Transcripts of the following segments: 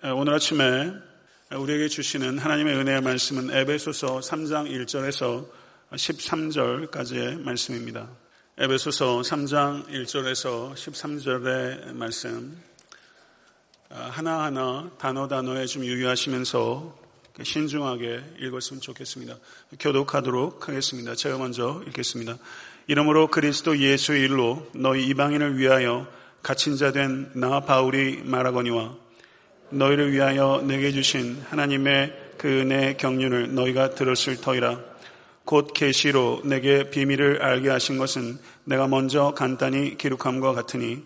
오늘 아침에 우리에게 주시는 하나님의 은혜의 말씀은 에베소서 3장 1절에서 13절까지의 말씀입니다. 에베소서 3장 1절에서 13절의 말씀 하나하나 단어 단어에 좀 유의하시면서 신중하게 읽었으면 좋겠습니다. 교독하도록 하겠습니다. 제가 먼저 읽겠습니다. 이러므로 그리스도 예수의 일로 너희 이방인을 위하여 갇힌 자 된 나 바울이 말하거니와 너희를 위하여 내게 주신 하나님의 그 은혜의 경륜을 너희가 들었을 터이라. 곧 계시로 내게 비밀을 알게 하신 것은 내가 먼저 간단히 기록함과 같으니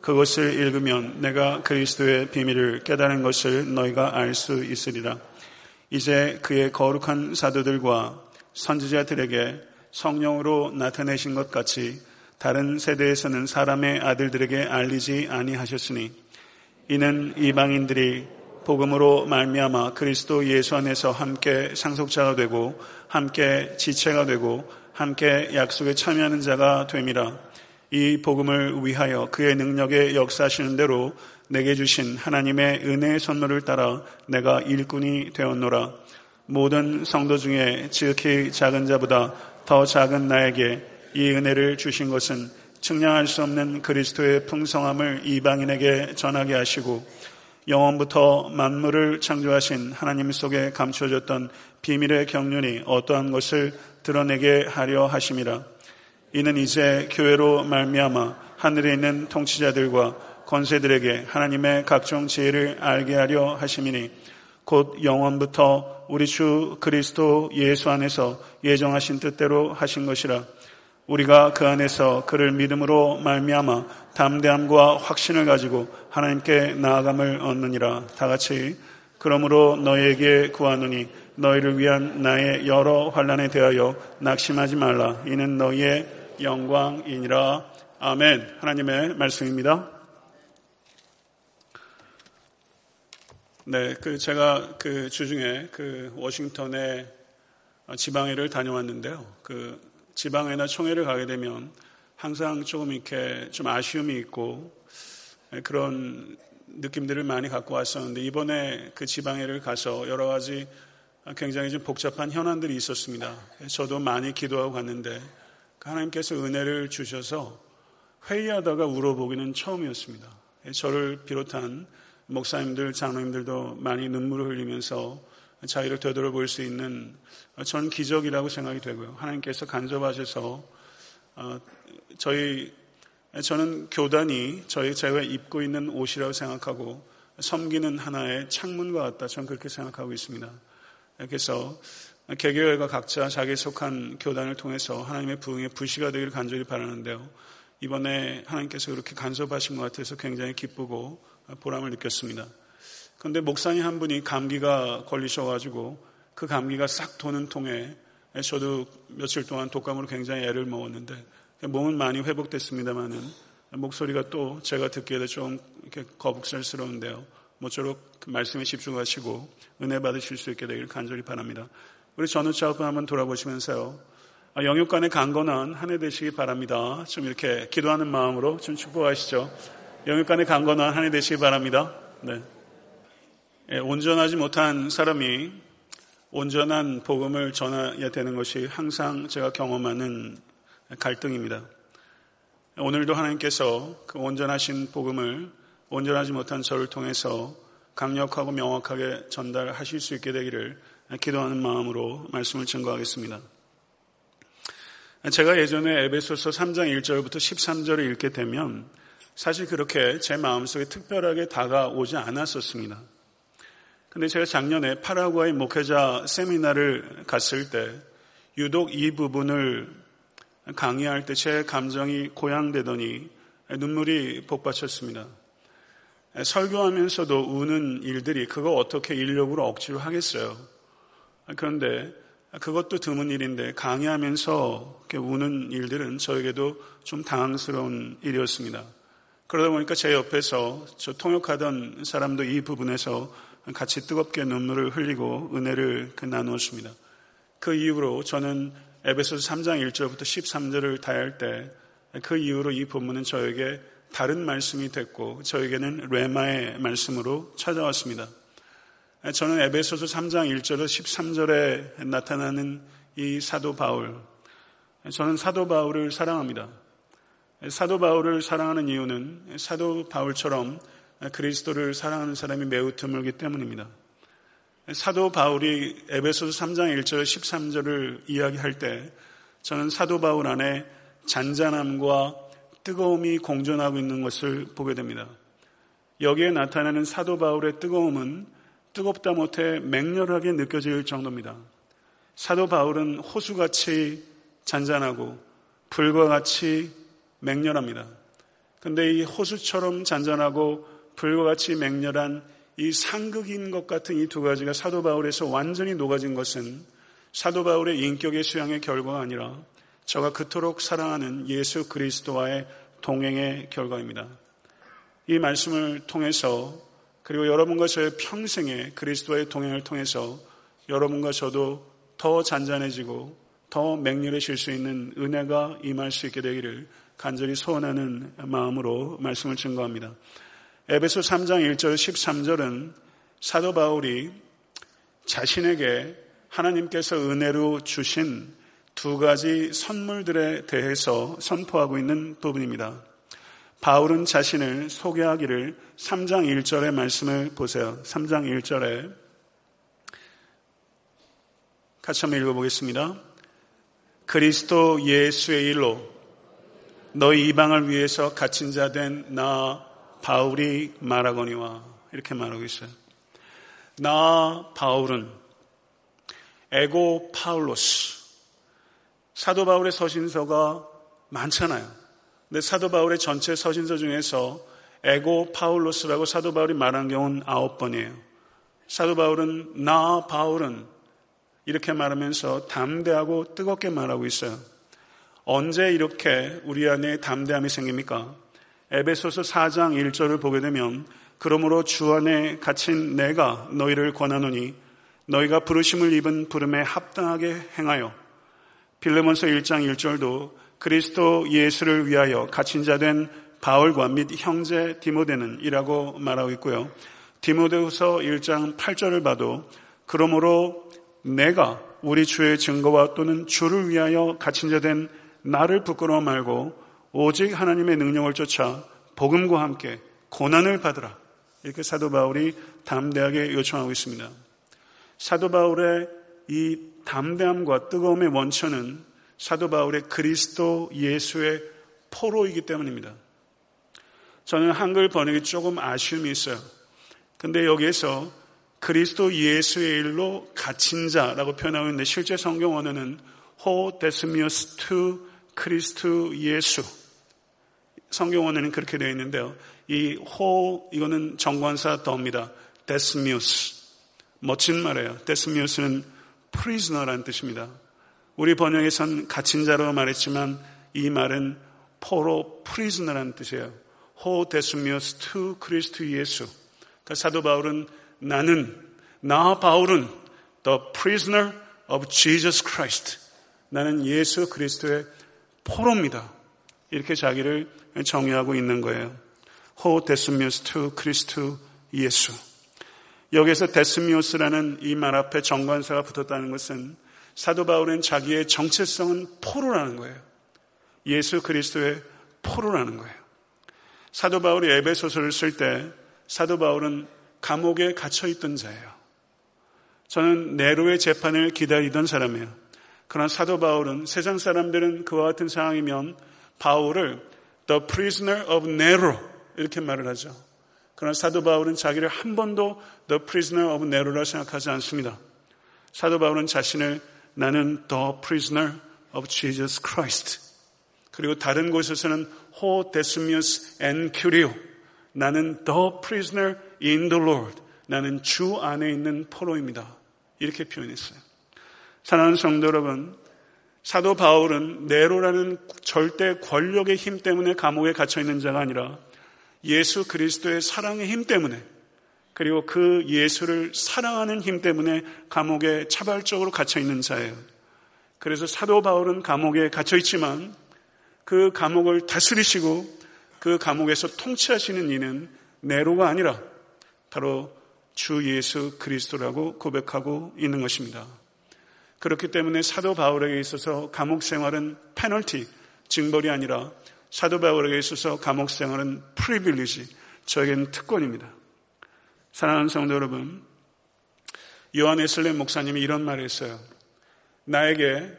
그것을 읽으면 내가 그리스도의 비밀을 깨달은 것을 너희가 알 수 있으리라. 이제 그의 거룩한 사도들과 선지자들에게 성령으로 나타내신 것 같이 다른 세대에서는 사람의 아들들에게 알리지 아니하셨으니 이는 이방인들이 복음으로 말미암아 그리스도 예수 안에서 함께 상속자가 되고 함께 지체가 되고 함께 약속에 참여하는 자가 됨이라. 이 복음을 위하여 그의 능력에 역사하시는 대로 내게 주신 하나님의 은혜의 선물을 따라 내가 일꾼이 되었노라. 모든 성도 중에 지극히 작은 자보다 더 작은 나에게 이 은혜를 주신 것은 측량할 수 없는 그리스도의 풍성함을 이방인에게 전하게 하시고 영원부터 만물을 창조하신 하나님 속에 감춰졌던 비밀의 경륜이 어떠한 것을 드러내게 하려 하심이라. 이는 이제 교회로 말미암아 하늘에 있는 통치자들과 권세들에게 하나님의 각종 지혜를 알게 하려 하심이니 곧 영원부터 우리 주 그리스도 예수 안에서 예정하신 뜻대로 하신 것이라. 우리가 그 안에서 그를 믿음으로 말미암아 담대함과 확신을 가지고 하나님께 나아감을 얻느니라. 다 같이 그러므로 너희에게 구하노니 너희를 위한 나의 여러 환란에 대하여 낙심하지 말라. 이는 너희의 영광이니라. 아멘. 하나님의 말씀입니다. 네, 그 제가 그 주중에 그 워싱턴에 지방회를 다녀왔는데요. 그 지방회나 총회를 가게 되면 항상 조금 이렇게 좀 아쉬움이 있고 그런 느낌들을 많이 갖고 왔었는데 이번에 그 지방회를 가서 여러 가지 굉장히 좀 복잡한 현안들이 있었습니다. 저도 많이 기도하고 갔는데 그 하나님께서 은혜를 주셔서 회의하다가 울어보기는 처음이었습니다. 저를 비롯한 목사님들, 장로님들도 많이 눈물을 흘리면서 자유를 되돌아볼 수 있는 전 기적이라고 생각이 되고요. 하나님께서 간접하셔서 어, 저희 저는 교단이 저희 제가 입고 있는 옷이라고 생각하고 섬기는 하나의 창문과 같다. 저는 그렇게 생각하고 있습니다. 그래서 개교회가 각자 자기 속한 교단을 통해서 하나님의 부흥의 부시가 되기를 간절히 바라는데요. 이번에 하나님께서 그렇게 간섭하신 것 같아서 굉장히 기쁘고 보람을 느꼈습니다. 그런데 목사님 한 분이 감기가 걸리셔가지고 그 감기가 싹 도는 통에 저도 며칠 동안 독감으로 굉장히 애를 먹었는데 몸은 많이 회복됐습니다만은 목소리가 또 제가 듣기에도 좀 이렇게 거북살스러운데요. 모쪼록 그 말씀에 집중하시고 은혜 받으실 수 있게 되기를 간절히 바랍니다. 우리 전우차 오빠 한번 돌아보시면서요. 아, 영육간에 강건한 한해 되시기 바랍니다. 좀 이렇게 기도하는 마음으로 좀 축복하시죠. 영육간에 강건한 한해 되시기 바랍니다. 네. 예, 온전하지 못한 사람이 온전한 복음을 전해야 되는 것이 항상 제가 경험하는 갈등입니다. 오늘도 하나님께서 그 온전하신 복음을 온전하지 못한 저를 통해서 강력하고 명확하게 전달하실 수 있게 되기를 기도하는 마음으로 말씀을 증거하겠습니다. 제가 예전에 에베소서 3장 1절부터 13절을 읽게 되면 사실 그렇게 제 마음속에 특별하게 다가오지 않았었습니다. 근데 제가 작년에 파라과이 목회자 세미나를 갔을 때 유독 이 부분을 강의할 때 제 감정이 고양되더니 눈물이 복받쳤습니다. 설교하면서도 우는 일들이 그거 어떻게 인력으로 억지로 하겠어요. 그런데 그것도 드문 일인데 강의하면서 우는 일들은 저에게도 좀 당황스러운 일이었습니다. 그러다 보니까 제 옆에서 저 통역하던 사람도 이 부분에서 같이 뜨겁게 눈물을 흘리고 은혜를 그 나누었습니다. 그 이후로 저는 에베소서 3장 1절부터 13절을 다할 때 그 이후로 이 본문은 저에게 다른 말씀이 됐고 저에게는 레마의 말씀으로 찾아왔습니다. 저는 에베소서 3장 1절에서 13절에 나타나는 이 사도 바울, 저는 사도 바울을 사랑합니다. 사도 바울을 사랑하는 이유는 사도 바울처럼 그리스도를 사랑하는 사람이 매우 드물기 때문입니다. 사도 바울이 에베소서 3장 1절 13절을 이야기할 때 저는 사도 바울 안에 잔잔함과 뜨거움이 공존하고 있는 것을 보게 됩니다. 여기에 나타나는 사도 바울의 뜨거움은 뜨겁다 못해 맹렬하게 느껴질 정도입니다. 사도 바울은 호수같이 잔잔하고 불과 같이 맹렬합니다. 근데 이 호수처럼 잔잔하고 불과 같이 맹렬한 이 상극인 것 같은 이 두 가지가 사도 바울에서 완전히 녹아진 것은 사도 바울의 인격의 수양의 결과가 아니라 저가 그토록 사랑하는 예수 그리스도와의 동행의 결과입니다. 이 말씀을 통해서 그리고 여러분과 저의 평생의 그리스도와의 동행을 통해서 여러분과 저도 더 잔잔해지고 더 맹렬해질 수 있는 은혜가 임할 수 있게 되기를 간절히 소원하는 마음으로 말씀을 증거합니다. 에베소 3장 1절 13절은 사도 바울이 자신에게 하나님께서 은혜로 주신 두 가지 선물들에 대해서 선포하고 있는 부분입니다. 바울은 자신을 소개하기를 3장 1절의 말씀을 보세요. 3장 1절에 같이 한번 읽어보겠습니다. 그리스도 예수의 일로 너희 이방을 위해서 갇힌 자 된 나 바울이 말하거니와 이렇게 말하고 있어요. 나 바울은 에고 파울로스 사도 바울의 서신서가 많잖아요. 근데 사도 바울의 전체 서신서 중에서 에고 파울로스라고 사도 바울이 말한 경우는 아홉 번이에요. 사도 바울은 나 바울은 이렇게 말하면서 담대하고 뜨겁게 말하고 있어요. 언제 이렇게 우리 안에 담대함이 생깁니까? 에베소서 4장 1절을 보게 되면 그러므로 주 안에 갇힌 내가 너희를 권하노니 너희가 부르심을 입은 부름에 합당하게 행하여 빌레몬서 1장 1절도 그리스도 예수를 위하여 갇힌 자 된 바울과 및 형제 디모데는 이라고 말하고 있고요. 디모데후서 1장 8절을 봐도 그러므로 내가 우리 주의 증거와 또는 주를 위하여 갇힌 자 된 나를 부끄러워 말고 오직 하나님의 능력을 쫓아 복음과 함께 고난을 받으라. 이렇게 사도 바울이 담대하게 요청하고 있습니다. 사도 바울의 이 담대함과 뜨거움의 원천은 사도 바울의 그리스도 예수의 포로이기 때문입니다. 저는 한글 번역이 조금 아쉬움이 있어요. 근데 여기에서 그리스도 예수의 일로 갇힌 자라고 표현하고 있는데 실제 성경 원어는 ὁ δέσμιος τοῦ Χριστοῦ Ἰησοῦ 성경 원어는 그렇게 되어 있는데요. 이 ὁ 이거는 정관사 the입니다. δέσμιος 멋진 말이에요. δέσμιος는 prisoner라는 뜻입니다. 우리 번역에선 갇힌 자로 말했지만 이 말은 포로 prisoner라는 뜻이에요. ὁ δέσμιος τοῦ Χριστοῦ Ἰησοῦ. 그러니까 사도 바울은 나는 나 바울은 the prisoner of Jesus Christ. 나는 예수 그리스도의 포로입니다. 이렇게 자기를 정의하고 있는 거예요. ὁ δέσμιος τοῦ Χριστοῦ Ἰησοῦ. 여기서 δέσμιος라는 이 말 앞에 정관사가 붙었다는 것은 사도 바울은 자기의 정체성은 포로라는 거예요. 예수 그리스도의 포로라는 거예요. 사도 바울이 에베소서를 쓸 때 사도 바울은 감옥에 갇혀 있던 자예요. 저는 네로의 재판을 기다리던 사람이에요. 그러나 사도 바울은 세상 사람들은 그와 같은 상황이면 바울을 the prisoner of Nero 이렇게 말을 하죠. 그러나 사도 바울은 자기를 한 번도 the prisoner of Nero라 생각하지 않습니다. 사도 바울은 자신을 나는 the prisoner of Jesus Christ. 그리고 다른 곳에서는 ho decimus en curio. 나는 the prisoner in the Lord. 나는 주 안에 있는 포로입니다. 이렇게 표현했어요. 사랑하는 성도 여러분, 사도 바울은 네로라는 절대 권력의 힘 때문에 감옥에 갇혀 있는 자가 아니라 예수 그리스도의 사랑의 힘 때문에 그리고 그 예수를 사랑하는 힘 때문에 감옥에 차발적으로 갇혀 있는 자예요. 그래서 사도 바울은 감옥에 갇혀 있지만 그 감옥을 다스리시고 그 감옥에서 통치하시는 이는 네로가 아니라 바로 주 예수 그리스도라고 고백하고 있는 것입니다. 그렇기 때문에 사도 바울에게 있어서 감옥 생활은 페널티, 징벌이 아니라 사도 바울에게 있어서 감옥 생활은 프리빌리지, 저에게는 특권입니다. 사랑하는 성도 여러분, 요한 에슬렘 목사님이 이런 말을 했어요. 나에게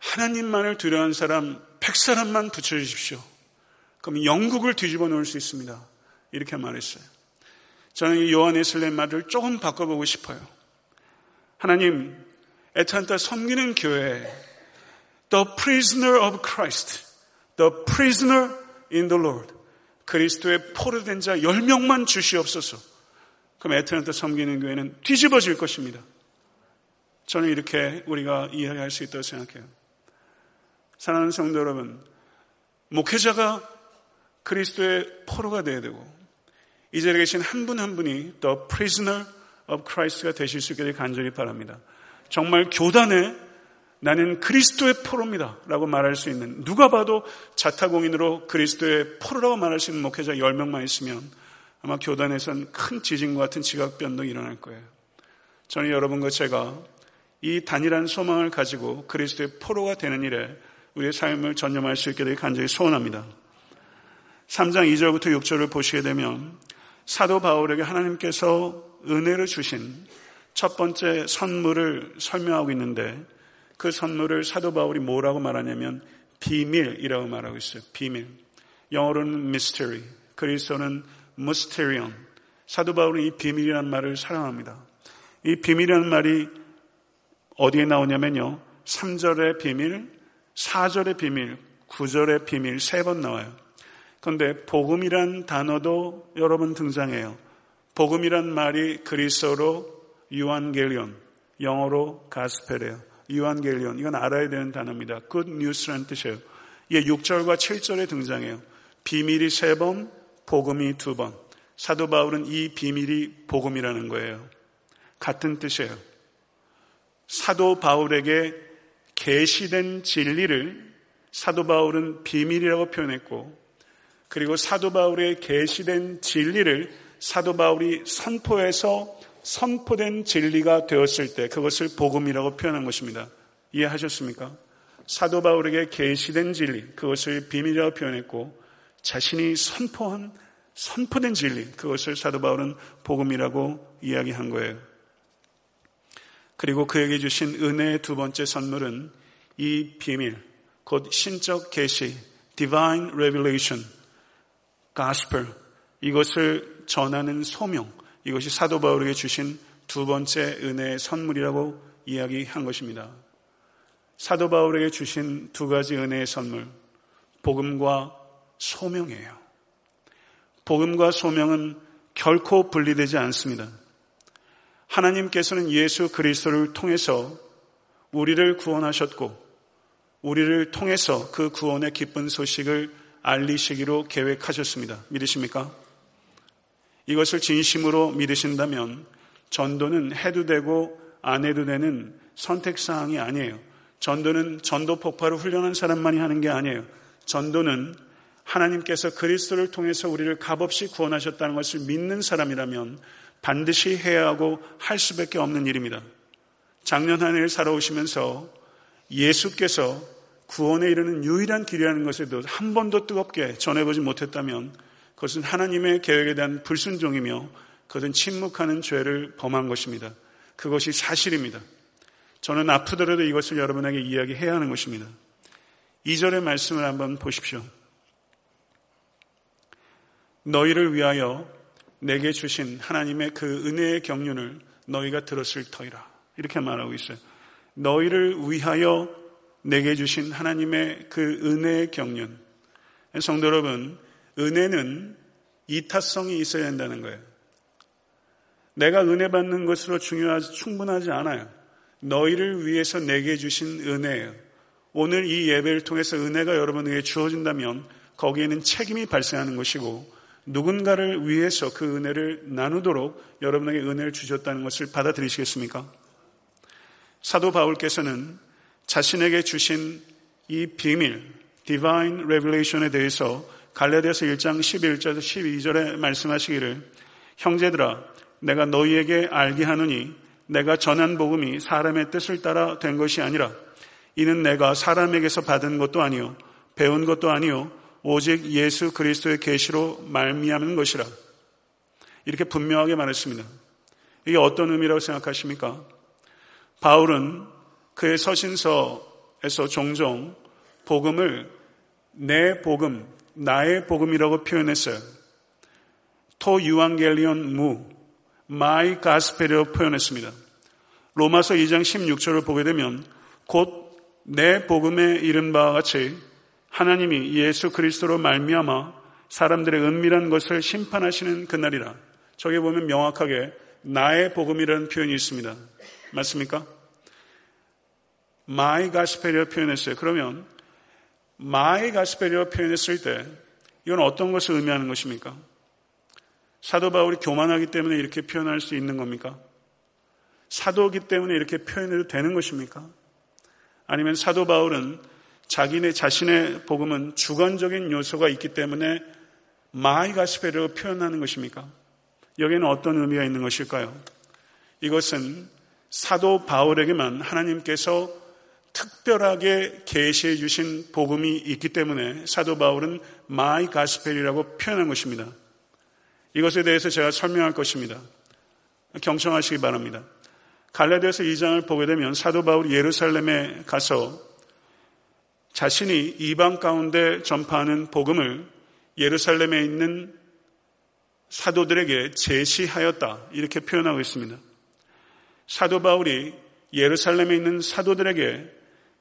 하나님만을 두려워하는 사람 100사람만 붙여주십시오. 그럼 영국을 뒤집어 놓을 수 있습니다. 이렇게 말했어요. 저는 이 요한 에슬렘 말을 조금 바꿔보고 싶어요. 하나님, 에탄타 섬기는 교회, the prisoner of Christ, the prisoner in the Lord, 그리스도의 포로된 자 10명만 주시옵소서. 그럼 에트란타 섬기는 교회는 뒤집어질 것입니다. 저는 이렇게 우리가 이해할 수 있다고 생각해요. 사랑하는 성도 여러분, 목회자가 그리스도의 포로가 되어야 되고 이 자리에 계신 한 분한 한 분이 the prisoner of Christ가 되실 수 있게 간절히 바랍니다. 정말 교단에 나는 그리스도의 포로입니다. 라고 말할 수 있는 누가 봐도 자타공인으로 그리스도의 포로라고 말할 수 있는 목회자 10명만 있으면 아마 교단에선 큰 지진과 같은 지각 변동이 일어날 거예요. 저는 여러분과 제가 이 단일한 소망을 가지고 그리스도의 포로가 되는 일에 우리의 삶을 전념할 수 있게 되기 간절히 소원합니다. 3장 2절부터 6절을 보시게 되면 사도 바울에게 하나님께서 은혜를 주신 첫 번째 선물을 설명하고 있는데 그 선물을 사도 바울이 뭐라고 말하냐면 비밀이라고 말하고 있어요. 비밀. 영어로는 mystery. 그리스어는 mysterion. 사도 바울은 이 비밀이라는 말을 사랑합니다. 이 비밀이라는 말이 어디에 나오냐면요. 3절의 비밀, 4절의 비밀, 9절의 비밀 세 번 나와요. 그런데 복음이란 단어도 여러 번 등장해요. 복음이란 말이 그리스어로 유한겔리온, 영어로 가스펠이에요. 유한겔리온, 이건 알아야 되는 단어입니다. good news라는 뜻이에요. 이게 6절과 7절에 등장해요. 비밀이 세 번, 복음이 두 번. 사도 바울은 이 비밀이 복음이라는 거예요. 같은 뜻이에요. 사도 바울에게 계시된 진리를 사도 바울은 비밀이라고 표현했고 그리고 사도 바울의 계시된 진리를 사도 바울이 선포해서 선포된 진리가 되었을 때 그것을 복음이라고 표현한 것입니다. 이해하셨습니까? 사도 바울에게 계시된 진리 그것을 비밀이라고 표현했고 자신이 선포한 선포된 진리 그것을 사도 바울은 복음이라고 이야기한 거예요. 그리고 그에게 주신 은혜의 두 번째 선물은 이 비밀 곧 신적 계시 divine revelation gospel 이것을 전하는 소명 이것이 사도 바울에게 주신 두 번째 은혜의 선물이라고 이야기한 것입니다. 사도 바울에게 주신 두 가지 은혜의 선물, 복음과 소명이에요. 복음과 소명은 결코 분리되지 않습니다. 하나님께서는 예수 그리스도를 통해서 우리를 구원하셨고, 우리를 통해서 그 구원의 기쁜 소식을 알리시기로 계획하셨습니다. 믿으십니까? 이것을 진심으로 믿으신다면 전도는 해도 되고 안 해도 되는 선택사항이 아니에요. 전도는 전도 폭발을 훈련한 사람만이 하는 게 아니에요. 전도는 하나님께서 그리스도를 통해서 우리를 값없이 구원하셨다는 것을 믿는 사람이라면 반드시 해야 하고 할 수밖에 없는 일입니다. 작년 한 해를 살아오시면서 예수께서 구원에 이르는 유일한 길이라는 것에도 한 번도 뜨겁게 전해보지 못했다면 그것은 하나님의 계획에 대한 불순종이며 그것은 침묵하는 죄를 범한 것입니다. 그것이 사실입니다. 저는 아프더라도 이것을 여러분에게 이야기해야 하는 것입니다. 2절의 말씀을 한번 보십시오. 너희를 위하여 내게 주신 하나님의 그 은혜의 경륜을 너희가 들었을 터이라. 이렇게 말하고 있어요. 너희를 위하여 내게 주신 하나님의 그 은혜의 경륜. 성도 여러분, 은혜는 이타성이 있어야 한다는 거예요. 내가 은혜 받는 것으로 중요하지, 충분하지 않아요. 너희를 위해서 내게 주신 은혜예요. 오늘 이 예배를 통해서 은혜가 여러분에게 주어진다면 거기에는 책임이 발생하는 것이고 누군가를 위해서 그 은혜를 나누도록 여러분에게 은혜를 주셨다는 것을 받아들이시겠습니까? 사도 바울께서는 자신에게 주신 이 비밀, divine revelation에 대해서 갈라디아서 1장 11절에서 12절에 말씀하시기를 형제들아 내가 너희에게 알게 하느니 내가 전한 복음이 사람의 뜻을 따라 된 것이 아니라 이는 내가 사람에게서 받은 것도 아니요 배운 것도 아니요 오직 예수 그리스도의 계시로 말미암은 것이라 이렇게 분명하게 말했습니다. 이게 어떤 의미라고 생각하십니까? 바울은 그의 서신서에서 종종 복음을 내 복음, 나의 복음이라고 표현했어요. τὸ εὐαγγέλιόν μου, my gospel로 표현했습니다. 로마서 2장 16절을 보게 되면 곧 내 복음에 이른 바와 같이 하나님이 예수 그리스도로 말미암아 사람들의 은밀한 것을 심판하시는 그날이라. 저기 보면 명확하게 나의 복음이라는 표현이 있습니다. 맞습니까? my gospel이라 표현했어요. 그러면 my gospel이라 표현했을 때 이건 어떤 것을 의미하는 것입니까? 사도 바울이 교만하기 때문에 이렇게 표현할 수 있는 겁니까? 사도기 때문에 이렇게 표현해도 되는 것입니까? 아니면 사도 바울은 자기네 자신의 복음은 주관적인 요소가 있기 때문에 my gospel로 표현하는 것입니까? 여기에는 어떤 의미가 있는 것일까요? 이것은 사도 바울에게만 하나님께서 특별하게 계시해 주신 복음이 있기 때문에 사도 바울은 my gospel이라고 표현한 것입니다. 이것에 대해서 제가 설명할 것입니다. 경청하시기 바랍니다. 갈라디아서 2장을 보게 되면 사도 바울이 예루살렘에 가서 자신이 이방 가운데 전파하는 복음을 예루살렘에 있는 사도들에게 제시하였다. 이렇게 표현하고 있습니다. 사도 바울이 예루살렘에 있는 사도들에게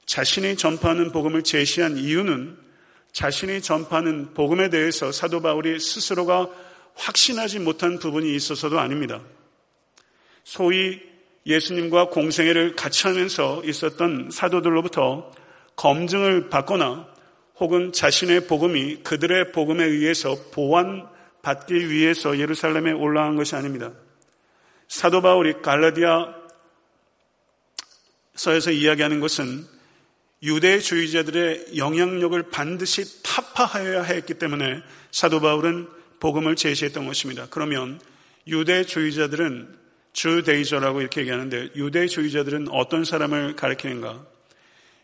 자신이 전파하는 복음을 제시한 이유는 자신이 전파하는 복음에 대해서 사도 바울이 스스로가 확신하지 못한 부분이 있어서도 아닙니다. 소위 예수님과 공생애를 같이 하면서 있었던 사도들로부터 검증을 받거나 혹은 자신의 복음이 그들의 복음에 의해서 보완받기 위해서 예루살렘에 올라간 것이 아닙니다. 사도 바울이 갈라디아서에서 이야기하는 것은 유대주의자들의 영향력을 반드시 타파하여야 했기 때문에 사도 바울은 복음을 제시했던 것입니다. 그러면 유대주의자들은 주데이저라고 이렇게 얘기하는데 유대주의자들은 어떤 사람을 가리키는가?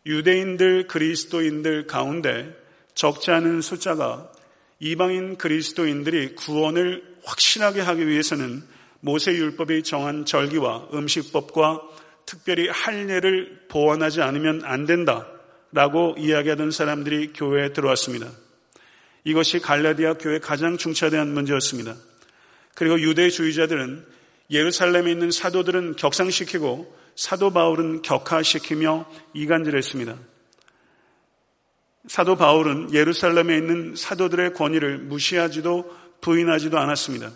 유대인들, 그리스도인들 가운데 적지 않은 숫자가 이방인 그리스도인들이 구원을 확실하게 하기 위해서는 모세율법이 정한 절기와 음식법과 특별히 할례를 보완하지 않으면 안 된다라고 이야기하던 사람들이 교회에 들어왔습니다. 이것이 갈라디아 교회 가장 중차대한 문제였습니다. 그리고 유대주의자들은 예루살렘에 있는 사도들은 격상시키고 사도 바울은 격하시키며 이간질했습니다. 사도 바울은 예루살렘에 있는 사도들의 권위를 무시하지도 부인하지도 않았습니다.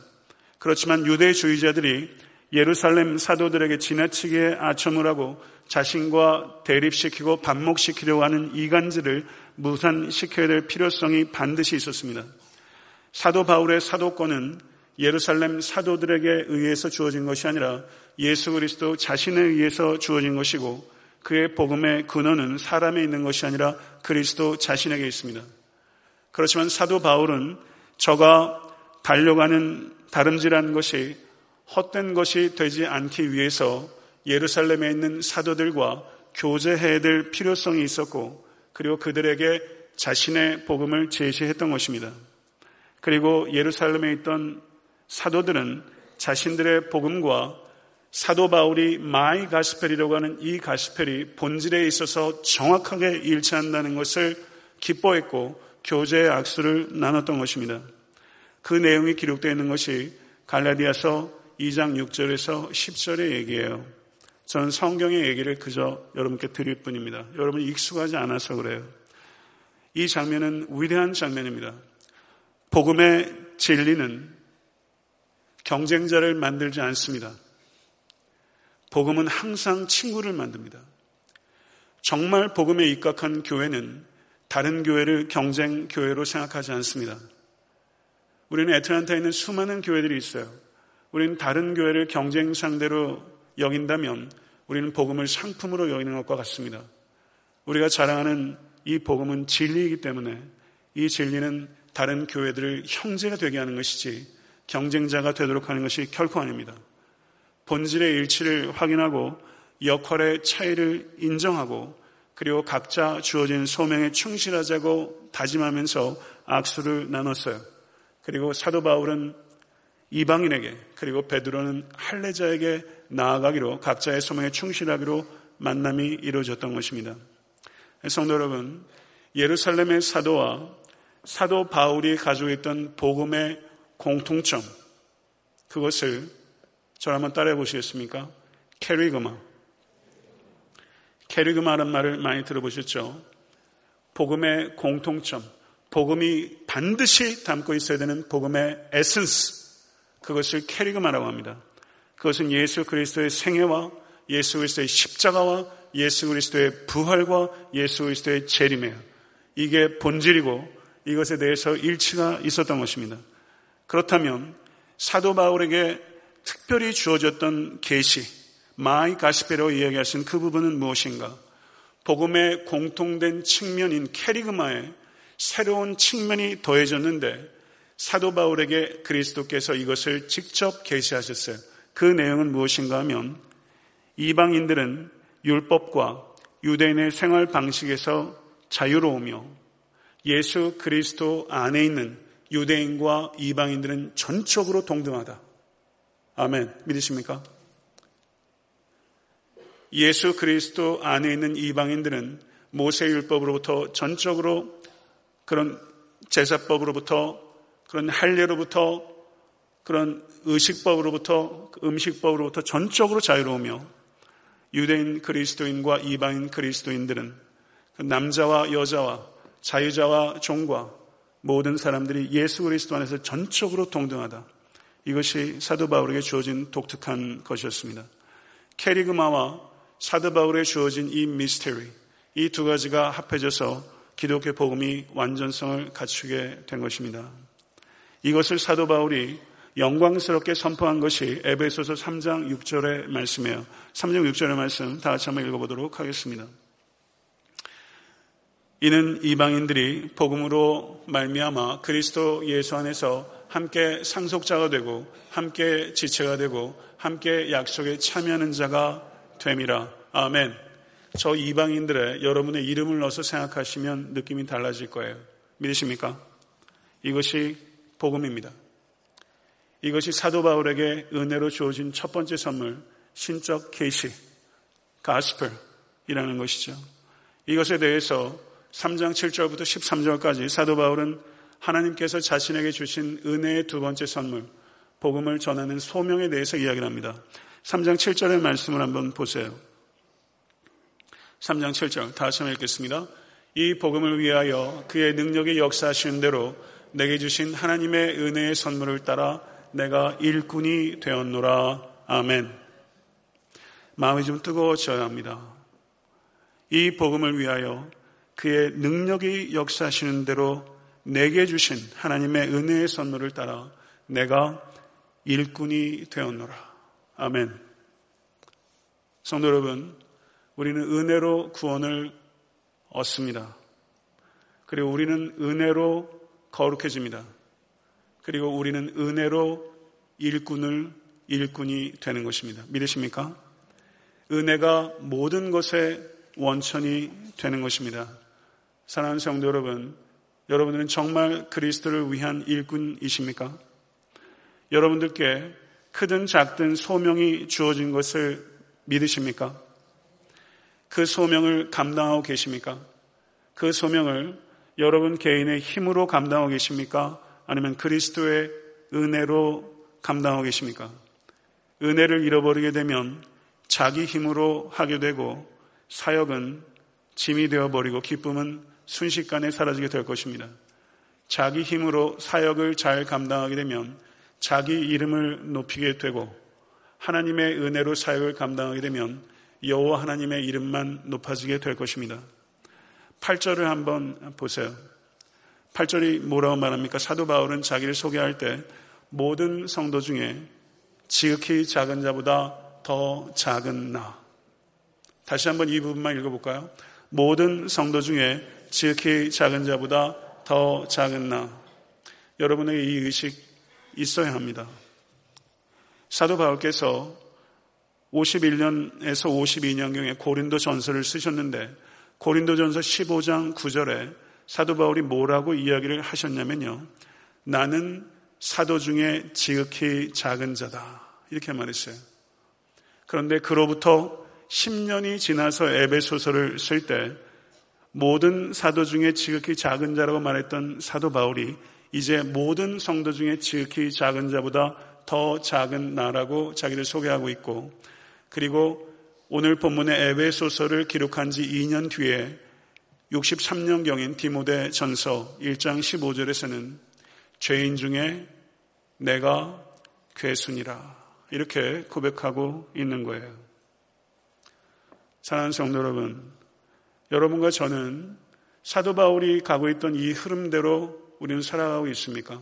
그렇지만 유대주의자들이 예루살렘 사도들에게 지나치게 아첨을 하고 자신과 대립시키고 반목시키려고 하는 이간질을 무산시켜야 될 필요성이 반드시 있었습니다. 사도 바울의 사도권은 예루살렘 사도들에게 의해서 주어진 것이 아니라 예수 그리스도 자신에 의해서 주어진 것이고 그의 복음의 근원은 사람에 있는 것이 아니라 그리스도 자신에게 있습니다. 그렇지만 사도 바울은 저가 달려가는 다름질한 것이 헛된 것이 되지 않기 위해서 예루살렘에 있는 사도들과 교제해야 될 필요성이 있었고 그리고 그들에게 자신의 복음을 제시했던 것입니다. 그리고 예루살렘에 있던 사도들은 자신들의 복음과 사도 바울이 my gospel이라고 하는 이 gospel이 본질에 있어서 정확하게 일치한다는 것을 기뻐했고 교제의 악수를 나눴던 것입니다. 그 내용이 기록되어 있는 것이 갈라디아서 2장 6절에서 10절의 얘기예요. 저는 성경의 얘기를 그저 여러분께 드릴 뿐입니다. 여러분이 익숙하지 않아서 그래요. 이 장면은 위대한 장면입니다. 복음의 진리는 경쟁자를 만들지 않습니다. 복음은 항상 친구를 만듭니다. 정말 복음에 입각한 교회는 다른 교회를 경쟁 교회로 생각하지 않습니다. 우리는 애틀란타에 있는 수많은 교회들이 있어요. 우리는 다른 교회를 경쟁 상대로 여긴다면 우리는 복음을 상품으로 여기는 것과 같습니다. 우리가 자랑하는 이 복음은 진리이기 때문에 이 진리는 다른 교회들을 형제가 되게 하는 것이지 경쟁자가 되도록 하는 것이 결코 아닙니다. 본질의 일치를 확인하고 역할의 차이를 인정하고 그리고 각자 주어진 소명에 충실하자고 다짐하면서 악수를 나눴어요. 그리고 사도 바울은 이방인에게 그리고 베드로는 할례자에게 나아가기로 각자의 소명에 충실하기로 만남이 이루어졌던 것입니다. 성도 여러분, 예루살렘의 사도와 사도 바울이 가지고 있던 복음의 공통점, 그것을 저를 한번 따라해 보시겠습니까? 캐리그마. 캐리그마라는 말을 많이 들어보셨죠? 복음의 공통점, 복음이 반드시 담고 있어야 되는 복음의 에센스, 그것을 캐리그마라고 합니다. 그것은 예수 그리스도의 생애와 예수 그리스도의 십자가와 예수 그리스도의 부활과 예수 그리스도의 재림이에요. 이게 본질이고 이것에 대해서 일치가 있었던 것입니다. 그렇다면 사도 바울에게 특별히 주어졌던 계시, my gospel로 이야기하신 그 부분은 무엇인가? 복음의 공통된 측면인 케리그마에 새로운 측면이 더해졌는데 사도 바울에게 그리스도께서 이것을 직접 계시하셨어요. 그 내용은 무엇인가 하면 이방인들은 율법과 유대인의 생활 방식에서 자유로우며 예수 그리스도 안에 있는 유대인과 이방인들은 전적으로 동등하다. 아멘. 믿으십니까? 예수 그리스도 안에 있는 이방인들은 모세율법으로부터 전적으로 그런 제사법으로부터 그런 할례로부터 그런 의식법으로부터 음식법으로부터 전적으로 자유로우며 유대인 그리스도인과 이방인 그리스도인들은 그 남자와 여자와 자유자와 종과 모든 사람들이 예수 그리스도 안에서 전적으로 동등하다. 이것이 사도 바울에게 주어진 독특한 것이었습니다. 캐리그마와 사도 바울에 주어진 이 미스테리, 이 두 가지가 합해져서 기독교 복음이 완전성을 갖추게 된 것입니다. 이것을 사도 바울이 영광스럽게 선포한 것이 에베소서 3장 6절의 말씀이에요. 3장 6절의 말씀 다 같이 한번 읽어보도록 하겠습니다. 이는 이방인들이 복음으로 말미암아 그리스도 예수 안에서 함께 상속자가 되고 함께 지체가 되고 함께 약속에 참여하는 자가 됨이라. 아멘. 저 이방인들의 여러분의 이름을 넣어서 생각하시면 느낌이 달라질 거예요. 믿으십니까? 이것이 복음입니다. 이것이 사도 바울에게 은혜로 주어진 첫 번째 선물, 신적 계시, 가스펠이라는 것이죠. 이것에 대해서 3장 7절부터 13절까지 사도 바울은 하나님께서 자신에게 주신 은혜의 두 번째 선물, 복음을 전하는 소명에 대해서 이야기를 합니다. 3장 7절의 말씀을 한번 보세요. 3장 7절 다시 한번 읽겠습니다. 이 복음을 위하여 그의 능력이 역사하시는 대로 내게 주신 하나님의 은혜의 선물을 따라 내가 일꾼이 되었노라. 아멘. 마음이 좀 뜨거워져야 합니다. 이 복음을 위하여 그의 능력이 역사하시는 대로 내게 주신 하나님의 은혜의 선물을 따라 내가 일꾼이 되었노라. 아멘. 성도 여러분, 우리는 은혜로 구원을 얻습니다. 그리고 우리는 은혜로 거룩해집니다. 그리고 우리는 은혜로 일꾼을 일꾼이 되는 것입니다. 믿으십니까? 은혜가 모든 것의 원천이 되는 것입니다. 사랑하는 성도 여러분, 여러분들은 정말 그리스도를 위한 일꾼이십니까? 여러분들께 크든 작든 소명이 주어진 것을 믿으십니까? 그 소명을 감당하고 계십니까? 그 소명을 여러분 개인의 힘으로 감당하고 계십니까? 아니면 그리스도의 은혜로 감당하고 계십니까? 은혜를 잃어버리게 되면 자기 힘으로 하게 되고 사역은 짐이 되어버리고 기쁨은 순식간에 사라지게 될 것입니다. 자기 힘으로 사역을 잘 감당하게 되면 자기 이름을 높이게 되고 하나님의 은혜로 사역을 감당하게 되면 여호와 하나님의 이름만 높아지게 될 것입니다. 8절을 한번 보세요. 8절이 뭐라고 말합니까? 사도 바울은 자기를 소개할 때 모든 성도 중에 지극히 작은 자보다 더 작은 나. 다시 한번 이 부분만 읽어볼까요? 모든 성도 중에 지극히 작은 자보다 더 작은 나. 여러분에게 이 의식 있어야 합니다. 사도 바울께서 51년에서 52년경에 고린도 전서를 쓰셨는데 고린도 전서 15장 9절에 사도 바울이 뭐라고 이야기를 하셨냐면요. 나는 사도 중에 지극히 작은 자다. 이렇게 말했어요. 그런데 그로부터 10년이 지나서 에베소서를 쓸 때 모든 사도 중에 지극히 작은 자라고 말했던 사도 바울이 이제 모든 성도 중에 지극히 작은 자보다 더 작은 나라고 자기를 소개하고 있고 그리고 오늘 본문의 에베소서를 기록한 지 2년 뒤에 63년경인 디모데 전서 1장 15절에서는 죄인 중에 내가 괴순이라 이렇게 고백하고 있는 거예요. 사랑하는 성도 여러분, 여러분과 저는 사도 바울이 가고 있던 이 흐름대로 우리는 살아가고 있습니까?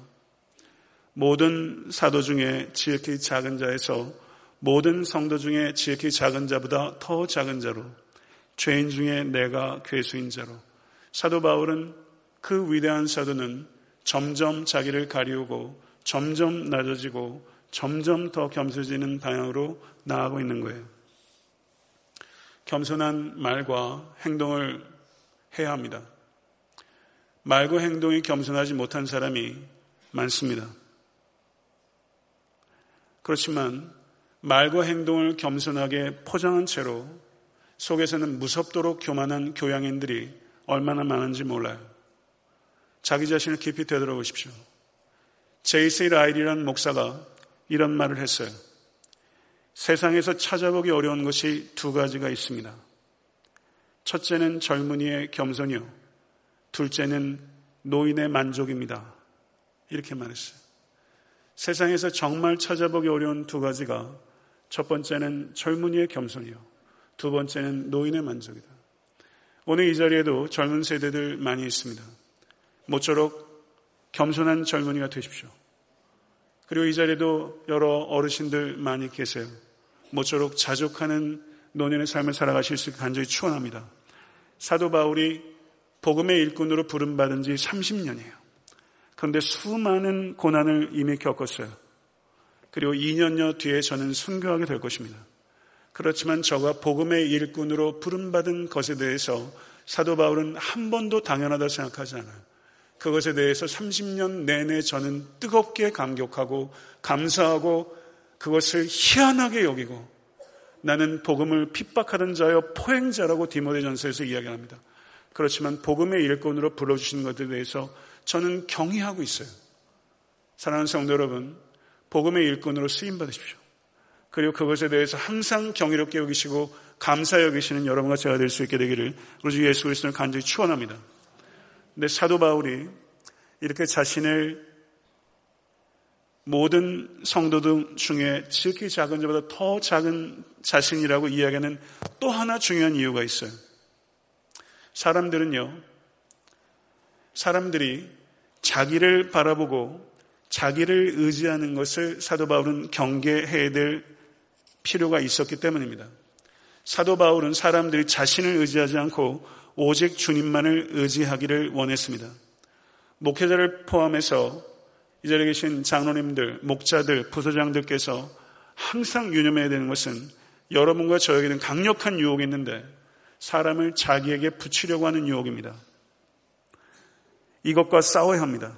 모든 사도 중에 지극히 작은 자에서 모든 성도 중에 지극히 작은 자보다 더 작은 자로 죄인 중에 내가 괴수인 자로 사도 바울은 그 위대한 사도는 점점 자기를 가리우고 점점 낮아지고 점점 더 겸손해지는 방향으로 나아가고 있는 거예요. 겸손한 말과 행동을 해야 합니다. 말과 행동이 겸손하지 못한 사람이 많습니다. 그렇지만 말과 행동을 겸손하게 포장한 채로 속에서는 무섭도록 교만한 교양인들이 얼마나 많은지 몰라요. 자기 자신을 깊이 되돌아보십시오. 제이스 라일이라는 목사가 이런 말을 했어요. 세상에서 찾아보기 어려운 것이 두 가지가 있습니다. 첫째는 젊은이의 겸손이요. 둘째는 노인의 만족입니다. 이렇게 말했어요. 세상에서 정말 찾아보기 어려운 두 가지가 첫 번째는 젊은이의 겸손이요. 두 번째는 노인의 만족이다. 오늘 이 자리에도 젊은 세대들 많이 있습니다. 모쪼록 겸손한 젊은이가 되십시오. 그리고 이 자리에도 여러 어르신들 많이 계세요. 모쪼록 자족하는 노년의 삶을 살아가실 수 있게 간절히 추원합니다. 사도 바울이 복음의 일꾼으로 부름받은 지 30년이에요. 그런데 수많은 고난을 이미 겪었어요. 그리고 2년여 뒤에 저는 순교하게 될 것입니다. 그렇지만 저가 복음의 일꾼으로 부름받은 것에 대해서 사도 바울은 한 번도 당연하다고 생각하지 않아요. 그것에 대해서 30년 내내 저는 뜨겁게 감격하고 감사하고 그것을 희한하게 여기고 나는 복음을 핍박하는 자여 포행자라고 디모데전서에서 이야기합니다. 그렇지만 복음의 일꾼으로 불러주시는 것에 대해서 저는 경의하고 있어요. 사랑하는 성도 여러분, 복음의 일꾼으로 쓰임 받으십시오. 그리고 그것에 대해서 항상 경이롭게 여기시고 감사 여기시는 여러분과 제가 될 수 있게 되기를 우리 주 예수 그리스도를 간절히 축원합니다. 근데 사도 바울이 이렇게 자신을 모든 성도들 중에 지극히 작은 자보다 더 작은 자신이라고 이야기하는 또 하나 중요한 이유가 있어요. 사람들은요, 사람들이 자기를 바라보고 자기를 의지하는 것을 사도 바울은 경계해야 될 필요가 있었기 때문입니다. 사도 바울은 사람들이 자신을 의지하지 않고 오직 주님만을 의지하기를 원했습니다. 목회자를 포함해서 이 자리에 계신 장로님들, 목자들, 부서장들께서 항상 유념해야 되는 것은 여러분과 저에게는 강력한 유혹이 있는데 사람을 자기에게 붙이려고 하는 유혹입니다. 이것과 싸워야 합니다.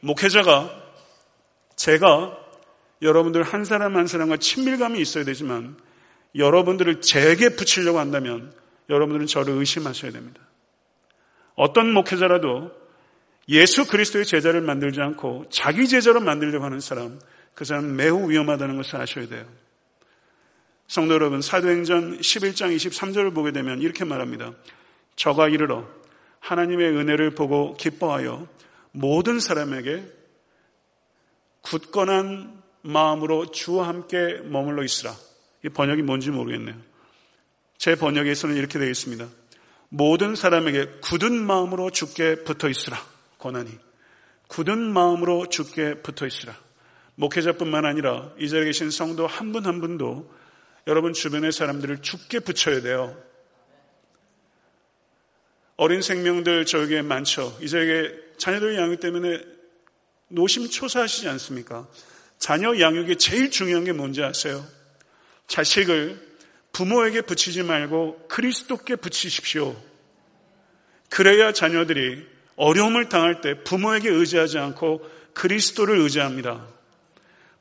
목회자가 제가 여러분들 한 사람 한 사람과 친밀감이 있어야 되지만 여러분들을 제게 붙이려고 한다면 여러분들은 저를 의심하셔야 됩니다. 어떤 목회자라도 예수 그리스도의 제자를 만들지 않고 자기 제자로 만들려고 하는 사람, 그 사람은 매우 위험하다는 것을 아셔야 돼요. 성도 여러분, 사도행전 11장 23절을 보게 되면 이렇게 말합니다. 저가 이르러 하나님의 은혜를 보고 기뻐하여 모든 사람에게 굳건한 마음으로 주와 함께 머물러 있으라. 이 번역이 뭔지 모르겠네요. 제 번역에서는 이렇게 되어 있습니다. 모든 사람에게 굳은 마음으로 죽게 붙어 있으라. 고난이. 굳은 마음으로 죽게 붙어 있으라. 목회자뿐만 아니라 이 자리에 계신 성도 한 분한 한 분도 여러분 주변의 사람들을 죽게 붙여야 돼요. 어린 생명들 저에게 많죠. 이 자리에 자녀들 양육 때문에 노심초사하시지 않습니까? 자녀 양육에 제일 중요한 게 뭔지 아세요? 자식을 부모에게 붙이지 말고 그리스도께 붙이십시오. 그래야 자녀들이 어려움을 당할 때 부모에게 의지하지 않고 그리스도를 의지합니다.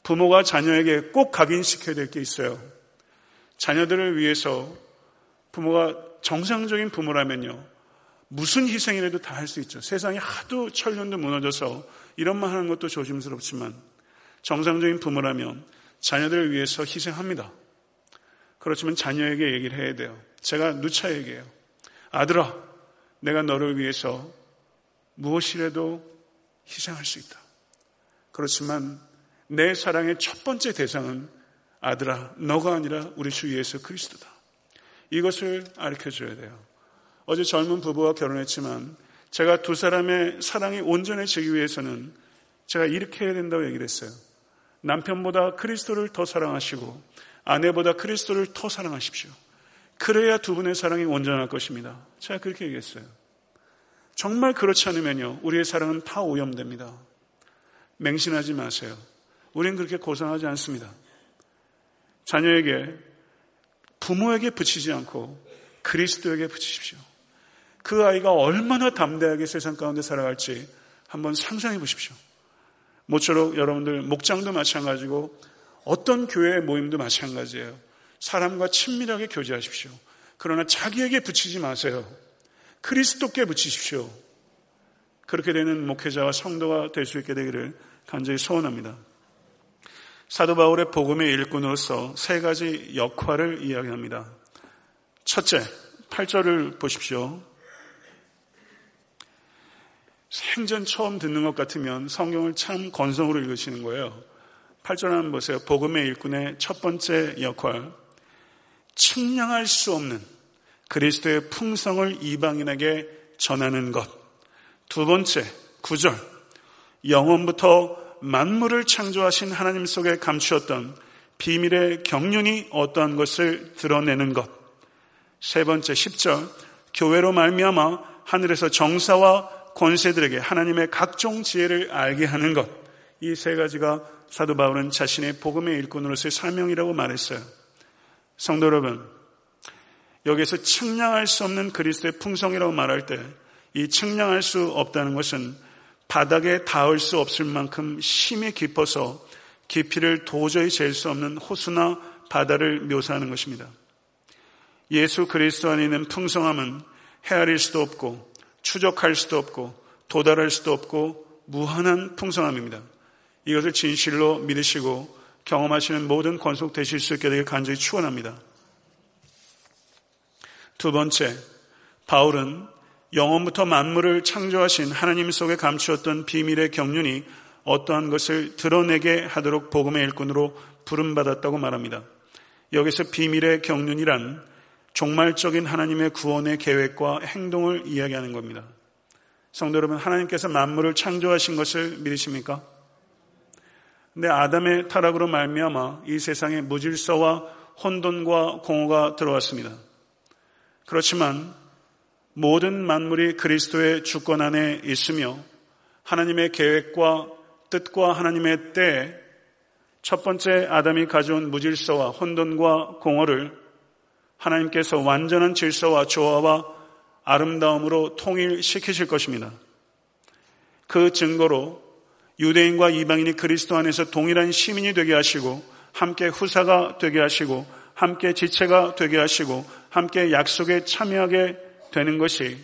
부모가 자녀에게 꼭 각인시켜야 될 게 있어요. 자녀들을 위해서 부모가 정상적인 부모라면요. 무슨 희생이라도 다 할 수 있죠. 세상이 하도 천년도 무너져서 이런 말 하는 것도 조심스럽지만 정상적인 부모라면 자녀들을 위해서 희생합니다. 그렇지만 자녀에게 얘기를 해야 돼요. 제가 누차 얘기해요. 아들아, 내가 너를 위해서 무엇이라도 희생할 수 있다. 그렇지만 내 사랑의 첫 번째 대상은 아들아, 너가 아니라 우리 주 예수 그리스도다. 이것을 알려 줘야 돼요. 어제 젊은 부부와 결혼했지만 제가 두 사람의 사랑이 온전해지기 위해서는 제가 이렇게 해야 된다고 얘기를 했어요. 남편보다 그리스도를 더 사랑하시고 아내보다 그리스도를 더 사랑하십시오. 그래야 두 분의 사랑이 온전할 것입니다. 제가 그렇게 얘기했어요. 정말 그렇지 않으면요. 우리의 사랑은 다 오염됩니다. 맹신하지 마세요. 우리는 그렇게 고상하지 않습니다. 자녀에게 부모에게 붙이지 않고 그리스도에게 붙이십시오. 그 아이가 얼마나 담대하게 세상 가운데 살아갈지 한번 상상해 보십시오. 모쪼록 여러분들 목장도 마찬가지고 어떤 교회 모임도 마찬가지예요. 사람과 친밀하게 교제하십시오. 그러나 자기에게 붙이지 마세요. 그리스도께 붙이십시오. 그렇게 되는 목회자와 성도가 될 수 있게 되기를 간절히 소원합니다. 사도 바울의 복음의 일꾼으로서 세 가지 역할을 이야기합니다. 첫째, 8절을 보십시오. 생전 처음 듣는 것 같으면 성경을 참 건성으로 읽으시는 거예요. 8절 한번 보세요. 복음의 일꾼의 첫 번째 역할. 측량할 수 없는 그리스도의 풍성을 이방인에게 전하는 것. 두 번째, 9절. 영원부터 만물을 창조하신 하나님 속에 감추었던 비밀의 경륜이 어떠한 것을 드러내는 것. 세 번째 10절 교회로 말미암아 하늘에서 정사와 권세들에게 하나님의 각종 지혜를 알게 하는 것. 이 세 가지가 사도 바울은 자신의 복음의 일꾼으로서의 사명이라고 말했어요. 성도 여러분, 여기서 측량할 수 없는 그리스도의 풍성이라고 말할 때 이 측량할 수 없다는 것은 바닥에 닿을 수 없을 만큼 심히 깊어서 깊이를 도저히 잴 수 없는 호수나 바다를 묘사하는 것입니다. 예수 그리스도 안에 있는 풍성함은 헤아릴 수도 없고 추적할 수도 없고 도달할 수도 없고 무한한 풍성함입니다. 이것을 진실로 믿으시고 경험하시는 모든 권속 되실 수 있게 되길 간절히 축원합니다. 두 번째, 바울은 영원부터 만물을 창조하신 하나님 속에 감추었던 비밀의 경륜이 어떠한 것을 드러내게 하도록 복음의 일꾼으로 부름받았다고 말합니다. 여기서 비밀의 경륜이란 종말적인 하나님의 구원의 계획과 행동을 이야기하는 겁니다. 성도 여러분, 하나님께서 만물을 창조하신 것을 믿으십니까? 근데 아담의 타락으로 말미암아 이 세상에 무질서와 혼돈과 공허가 들어왔습니다. 그렇지만 모든 만물이 그리스도의 주권 안에 있으며 하나님의 계획과 뜻과 하나님의 때에 첫 번째 아담이 가져온 무질서와 혼돈과 공허를 하나님께서 완전한 질서와 조화와 아름다움으로 통일시키실 것입니다. 그 증거로 유대인과 이방인이 그리스도 안에서 동일한 시민이 되게 하시고 함께 후사가 되게 하시고 함께 지체가 되게 하시고 함께 약속에 참여하게 되는 것이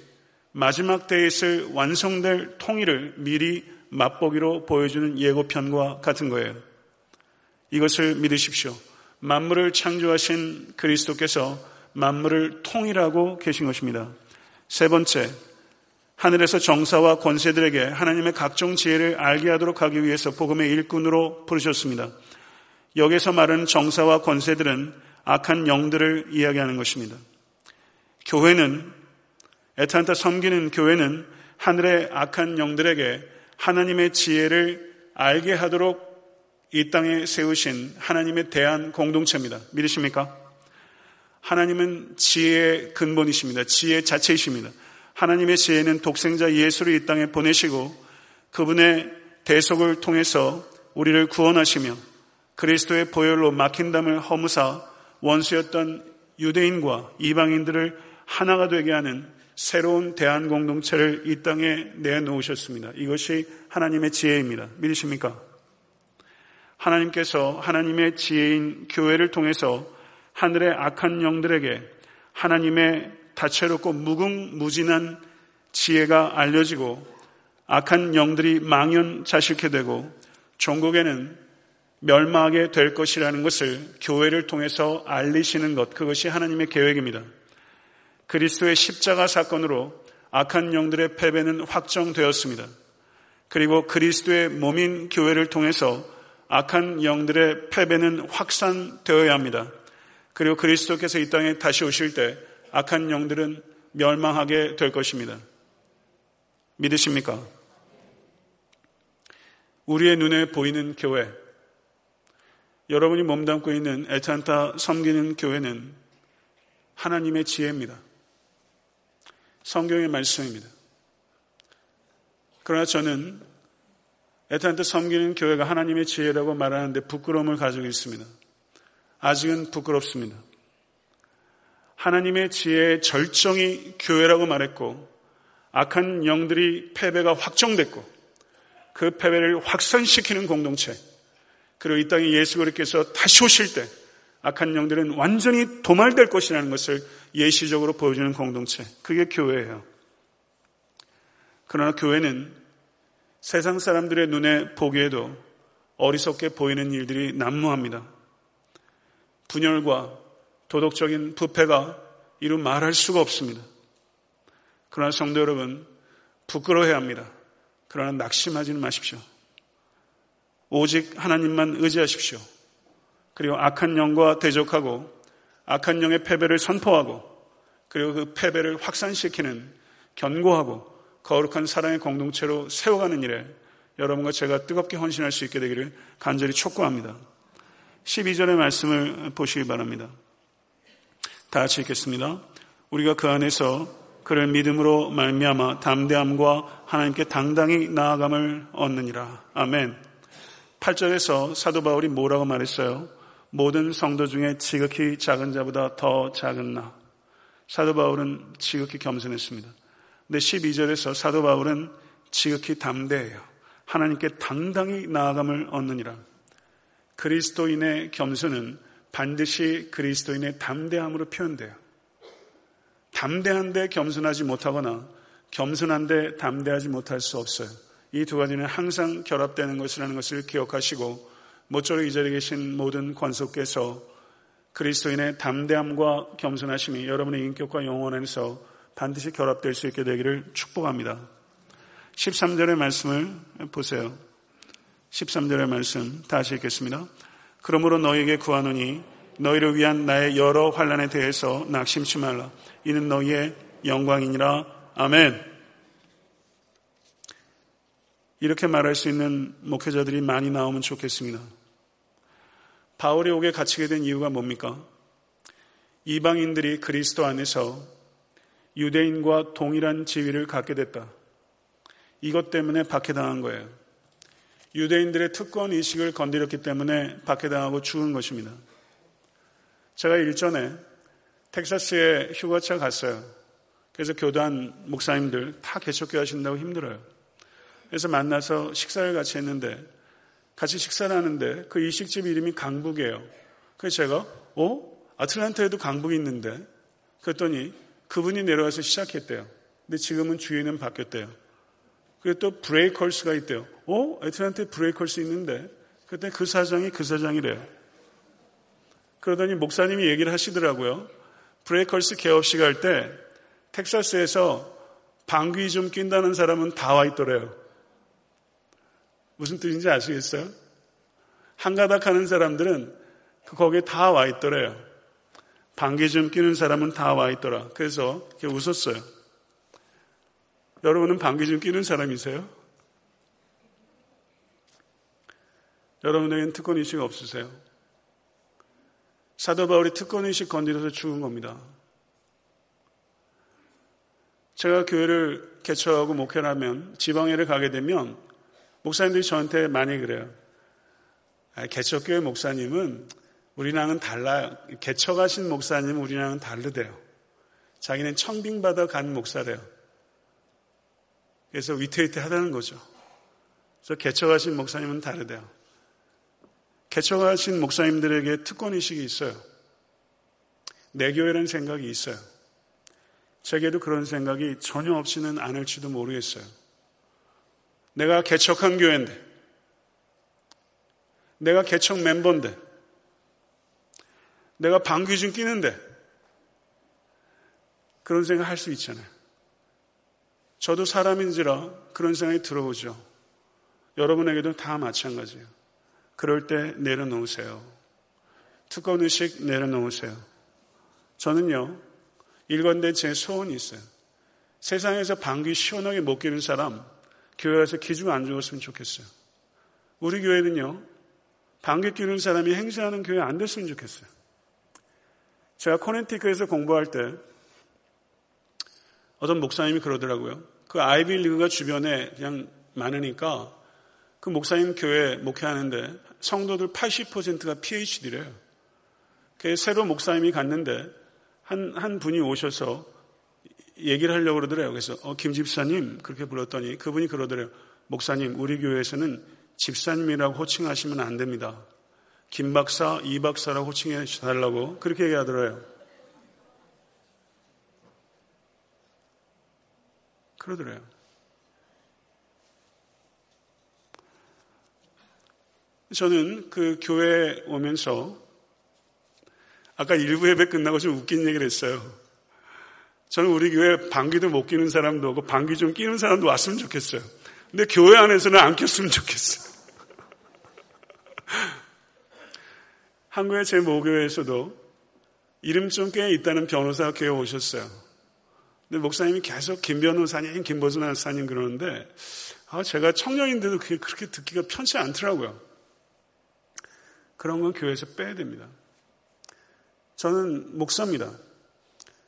마지막 때에 있을 완성될 통일을 미리 맛보기로 보여주는 예고편과 같은 거예요. 이것을 믿으십시오. 만물을 창조하신 그리스도께서 만물을 통일하고 계신 것입니다. 세 번째, 하늘에서 정사와 권세들에게 하나님의 각종 지혜를 알게 하도록 하기 위해서 복음의 일꾼으로 부르셨습니다. 여기서 말하는 정사와 권세들은 악한 영들을 이야기하는 것입니다. 교회는 애타한테 섬기는 교회는 하늘의 악한 영들에게 하나님의 지혜를 알게 하도록 이 땅에 세우신 하나님의 대한 공동체입니다. 믿으십니까? 하나님은 지혜의 근본이십니다. 지혜 자체이십니다. 하나님의 지혜는 독생자 예수를 이 땅에 보내시고 그분의 대속을 통해서 우리를 구원하시며 그리스도의 보혈로 막힌 담을 허무사 원수였던 유대인과 이방인들을 하나가 되게 하는 새로운 대한 공동체를 이 땅에 내놓으셨습니다. 이것이 하나님의 지혜입니다. 믿으십니까? 하나님께서 하나님의 지혜인 교회를 통해서 하늘의 악한 영들에게 하나님의 다채롭고 무궁무진한 지혜가 알려지고 악한 영들이 망연자실케 되고 종국에는 멸망하게 될 것이라는 것을 교회를 통해서 알리시는 것, 그것이 하나님의 계획입니다. 그리스도의 십자가 사건으로 악한 영들의 패배는 확정되었습니다. 그리고 그리스도의 몸인 교회를 통해서 악한 영들의 패배는 확산되어야 합니다. 그리고 그리스도께서 이 땅에 다시 오실 때 악한 영들은 멸망하게 될 것입니다. 믿으십니까? 우리의 눈에 보이는 교회, 여러분이 몸담고 있는 에탄타 섬기는 교회는 하나님의 지혜입니다. 성경의 말씀입니다. 그러나 저는 에탄타 섬기는 교회가 하나님의 지혜라고 말하는데 부끄러움을 가지고 있습니다. 아직은 부끄럽습니다. 하나님의 지혜의 절정이 교회라고 말했고 악한 영들이 패배가 확정됐고 그 패배를 확산시키는 공동체 그리고 이 땅에 예수 그리스도께서 다시 오실 때 악한 영들은 완전히 도말될 것이라는 것을 예시적으로 보여주는 공동체. 그게 교회예요. 그러나 교회는 세상 사람들의 눈에 보기에도 어리석게 보이는 일들이 난무합니다. 분열과 도덕적인 부패가 이루 말할 수가 없습니다. 그러나 성도 여러분, 부끄러워해야 합니다. 그러나 낙심하지는 마십시오. 오직 하나님만 의지하십시오. 그리고 악한 영과 대적하고 악한 영의 패배를 선포하고 그리고 그 패배를 확산시키는 견고하고 거룩한 사랑의 공동체로 세워가는 일에 여러분과 제가 뜨겁게 헌신할 수 있게 되기를 간절히 촉구합니다. 12절의 말씀을 보시기 바랍니다. 다 같이 읽겠습니다. 우리가 그 안에서 그를 믿음으로 말미암아 담대함과 하나님께 당당히 나아감을 얻느니라. 아멘. 8절에서 사도 바울이 뭐라고 말했어요? 모든 성도 중에 지극히 작은 자보다 더 작은 나. 사도 바울은 지극히 겸손했습니다. 근데 12절에서 사도 바울은 지극히 담대해요. 하나님께 당당히 나아감을 얻느니라. 그리스도인의 겸손은 반드시 그리스도인의 담대함으로 표현돼요. 담대한데 겸손하지 못하거나 겸손한데 담대하지 못할 수 없어요. 이 두 가지는 항상 결합되는 것이라는 것을 기억하시고 모쪼록 이 자리에 계신 모든 권속께서 그리스도인의 담대함과 겸손하심이 여러분의 인격과 영혼 안에서 반드시 결합될 수 있게 되기를 축복합니다. 13절의 말씀을 보세요. 13절의 말씀 다시 읽겠습니다. 그러므로 너에게 구하노니 너희를 위한 나의 여러 환란에 대해서 낙심치 말라. 이는 너희의 영광이니라. 아멘. 이렇게 말할 수 있는 목회자들이 많이 나오면 좋겠습니다. 바울이 옥에 갇히게 된 이유가 뭡니까? 이방인들이 그리스도 안에서 유대인과 동일한 지위를 갖게 됐다. 이것 때문에 박해당한 거예요. 유대인들의 특권 의식을 건드렸기 때문에 박해당하고 죽은 것입니다. 제가 일전에 텍사스에 휴가차 갔어요. 그래서 교단 목사님들 다 개척교 하신다고 힘들어요. 그래서 만나서 식사를 같이 했는데 같이 식사를 하는데 그 일식집 이름이 강북이에요. 그래서 제가 어? 아틀란타에도 강북이 있는데 그랬더니 그분이 내려와서 시작했대요. 근데 지금은 주인은 바뀌었대요. 그리고 또 Breakers가 있대요. 어? 애틀란타에 Breakers 있는데 그때 그 사장이 그 사장이래요. 그러더니 목사님이 얘기를 하시더라고요. Breakers 개업식 할 때 텍사스에서 방귀 좀 낀다는 사람은 다 와 있더래요. 무슨 뜻인지 아시겠어요? 한가닥 하는 사람들은 그 거기에 다 와 있더래요. 방귀 좀 끼는 사람은 다 와 있더라. 그래서 웃었어요. 여러분은 방귀 좀 끼는 사람이세요? 여러분에게는 특권의식 없으세요? 사도 바울이 특권의식 건드려서 죽은 겁니다. 제가 교회를 개척하고 목회를 하면 지방회를 가게 되면 목사님들이 저한테 많이 그래요. 아, 개척교회 목사님은 우리랑은 달라요. 개척하신 목사님은 우리랑은 다르대요. 자기는 청빙받아 간 목사래요. 그래서 위태위태하다는 거죠. 그래서 개척하신 목사님은 다르대요. 개척하신 목사님들에게 특권의식이 있어요. 내 교회라는 생각이 있어요. 제게도 그런 생각이 전혀 없이는 않을지도 모르겠어요. 내가 개척한 교회인데, 내가 개척 멤버인데, 내가 방귀 좀 끼는데, 그런 생각 할 수 있잖아요. 저도 사람인지라 그런 생각이 들어오죠. 여러분에게도 다 마찬가지예요. 그럴 때 내려놓으세요. 특권의식 내려놓으세요. 저는요, 일건데 제 소원이 있어요. 세상에서 방귀 시원하게 못 끼는 사람, 교회 에서 기중 안 죽었으면 좋겠어요. 우리 교회는요, 방귀 끼는 사람이 행세하는 교회 안 됐으면 좋겠어요. 제가 코넨티크에서 공부할 때 어떤 목사님이 그러더라고요. 그 아이비 리그가 주변에 그냥 많으니까 그 목사님 교회 목회하는데 성도들 80%가 PhD래요. 새로 목사님이 갔는데 한, 한 분이 오셔서 얘기를 하려고 그러더래요. 그래서 어, 김 집사님 그렇게 불렀더니 그분이 그러더래요. 목사님 우리 교회에서는 집사님이라고 호칭하시면 안 됩니다. 김 박사, 이 박사라고 호칭해 달라고 그렇게 얘기하더래요. 그러더래요. 저는 그 교회에 오면서 아까 일부 예배 끝나고 좀 웃긴 얘기를 했어요. 저는 우리 교회 방귀도 못 끼는 사람도 오고 방귀 좀 끼는 사람도 왔으면 좋겠어요. 근데 교회 안에서는 안 꼈으면 좋겠어요. 한국의 제 모교회에서도 이름 좀 꽤 있다는 변호사가 교회 오셨어요. 근데 목사님이 계속 김 변호사님, 김 변호사님 그러는데 아, 제가 청년인데도 그게 그렇게 듣기가 편치 않더라고요. 그런 건 교회에서 빼야 됩니다. 저는 목사입니다.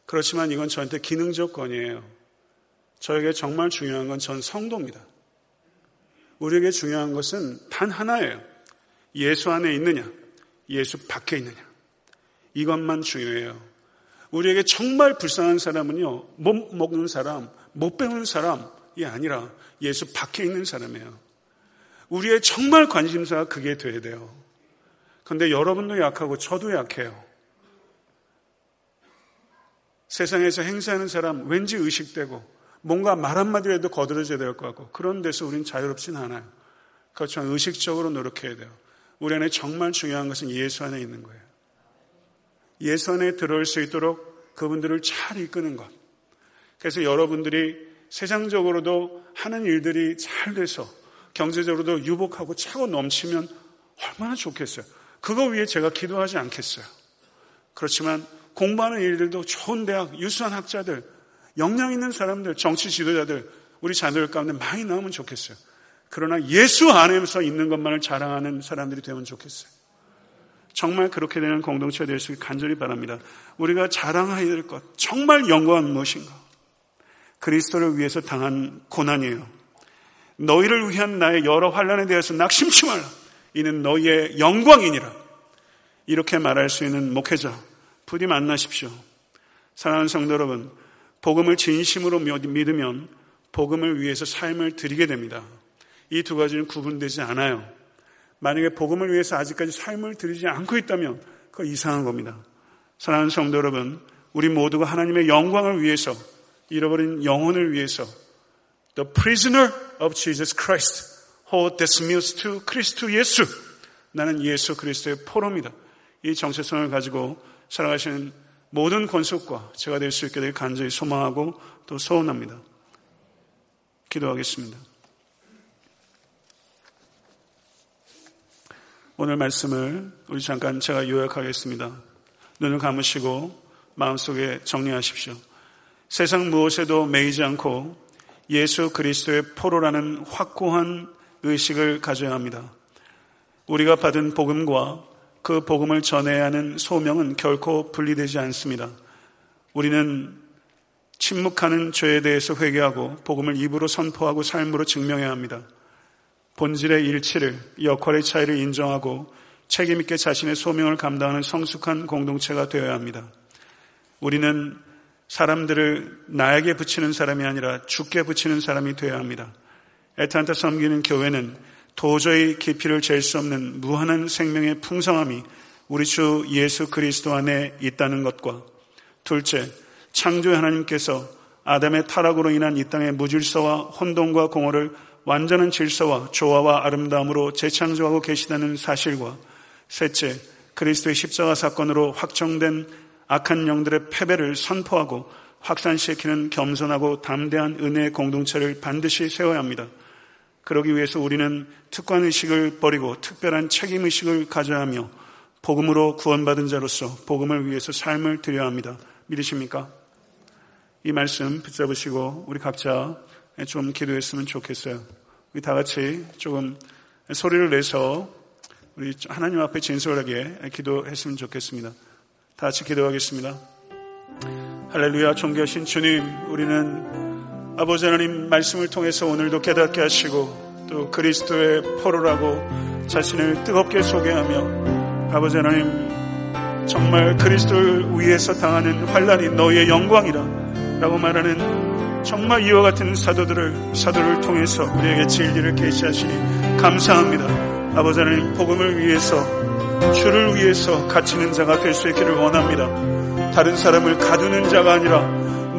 그렇지만 이건 저한테 기능적 건이에요. 저에게 정말 중요한 건 전 성도입니다. 우리에게 중요한 것은 단 하나예요. 예수 안에 있느냐, 예수 밖에 있느냐. 이것만 중요해요. 우리에게 정말 불쌍한 사람은요, 못 먹는 사람, 못 배우는 사람이 아니라 예수 밖에 있는 사람이에요. 우리의 정말 관심사가 그게 돼야 돼요. 근데 여러분도 약하고 저도 약해요. 세상에서 행사하는 사람 왠지 의식되고 뭔가 말 한마디라도 거들어져야 될 것 같고 그런 데서 우리는 자유롭진 않아요. 그렇지만 의식적으로 노력해야 돼요. 우리 안에 정말 중요한 것은 예수 안에 있는 거예요. 예선에 들어올 수 있도록 그분들을 잘 이끄는 것. 그래서 여러분들이 세상적으로도 하는 일들이 잘 돼서 경제적으로도 유복하고 차고 넘치면 얼마나 좋겠어요. 그거 위해 제가 기도하지 않겠어요. 그렇지만 공부하는 일들도 좋은 대학, 유수한 학자들, 역량 있는 사람들, 정치 지도자들, 우리 자녀들 가운데 많이 나오면 좋겠어요. 그러나 예수 안에서 있는 것만을 자랑하는 사람들이 되면 좋겠어요. 정말 그렇게 되는 공동체가 될 수 있길 간절히 바랍니다. 우리가 자랑해야 될 것, 정말 영광은 무엇인가? 그리스도를 위해서 당한 고난이에요. 너희를 위한 나의 여러 환란에 대해서 낙심치 말라. 이는 너희의 영광이니라. 이렇게 말할 수 있는 목회자, 부디 만나십시오. 사랑하는 성도 여러분, 복음을 진심으로 믿으면 복음을 위해서 삶을 드리게 됩니다. 이 두 가지는 구분되지 않아요. 만약에 복음을 위해서 아직까지 삶을 드리지 않고 있다면 그거 이상한 겁니다. 사랑하는 성도 여러분, 우리 모두가 하나님의 영광을 위해서 잃어버린 영혼을 위해서 The prisoner of Jesus Christ who dismissed to 그리스도 예수 나는 예수 그리스도의 포로입니다. 이 정체성을 가지고 살아가시는 모든 권속과 제가 될 수 있게 될 간절히 소망하고 또 소원합니다. 기도하겠습니다. 오늘 말씀을 우리 잠깐 제가 요약하겠습니다. 눈을 감으시고 마음속에 정리하십시오. 세상 무엇에도 매이지 않고 예수 그리스도의 포로라는 확고한 의식을 가져야 합니다. 우리가 받은 복음과 그 복음을 전해야 하는 소명은 결코 분리되지 않습니다. 우리는 침묵하는 죄에 대해서 회개하고 복음을 입으로 선포하고 삶으로 증명해야 합니다. 본질의 일치를, 역할의 차이를 인정하고 책임있게 자신의 소명을 감당하는 성숙한 공동체가 되어야 합니다. 우리는 사람들을 나에게 붙이는 사람이 아니라 죽게 붙이는 사람이 되어야 합니다. 애타한테 섬기는 교회는 도저히 깊이를 잴 수 없는 무한한 생명의 풍성함이 우리 주 예수 그리스도 안에 있다는 것과 둘째, 창조의 하나님께서 아담의 타락으로 인한 이 땅의 무질서와 혼돈과 공허를 완전한 질서와 조화와 아름다움으로 재창조하고 계시다는 사실과 셋째, 그리스도의 십자가 사건으로 확정된 악한 영들의 패배를 선포하고 확산시키는 겸손하고 담대한 은혜의 공동체를 반드시 세워야 합니다. 그러기 위해서 우리는 특권의식을 버리고 특별한 책임의식을 가져야 하며 복음으로 구원받은 자로서 복음을 위해서 삶을 드려야 합니다. 믿으십니까? 이 말씀 붙잡으시고 우리 각자 좀 기도했으면 좋겠어요. 우리 다 같이 조금 소리를 내서 우리 하나님 앞에 진솔하게 기도했으면 좋겠습니다. 다 같이 기도하겠습니다. 할렐루야 존귀하신 주님 우리는 아버지 하나님 말씀을 통해서 오늘도 깨닫게 하시고 또 그리스도의 포로라고 자신을 뜨겁게 소개하며 아버지 하나님 정말 그리스도를 위해서 당하는 환란이 너희의 영광이라 라고 말하는 정말 이와 같은 사도들을 사도를 통해서 우리에게 진리를 계시하시니 감사합니다. 아버지 하나님 복음을 위해서 주를 위해서 갇히는 자가 될 수 있기를 원합니다. 다른 사람을 가두는 자가 아니라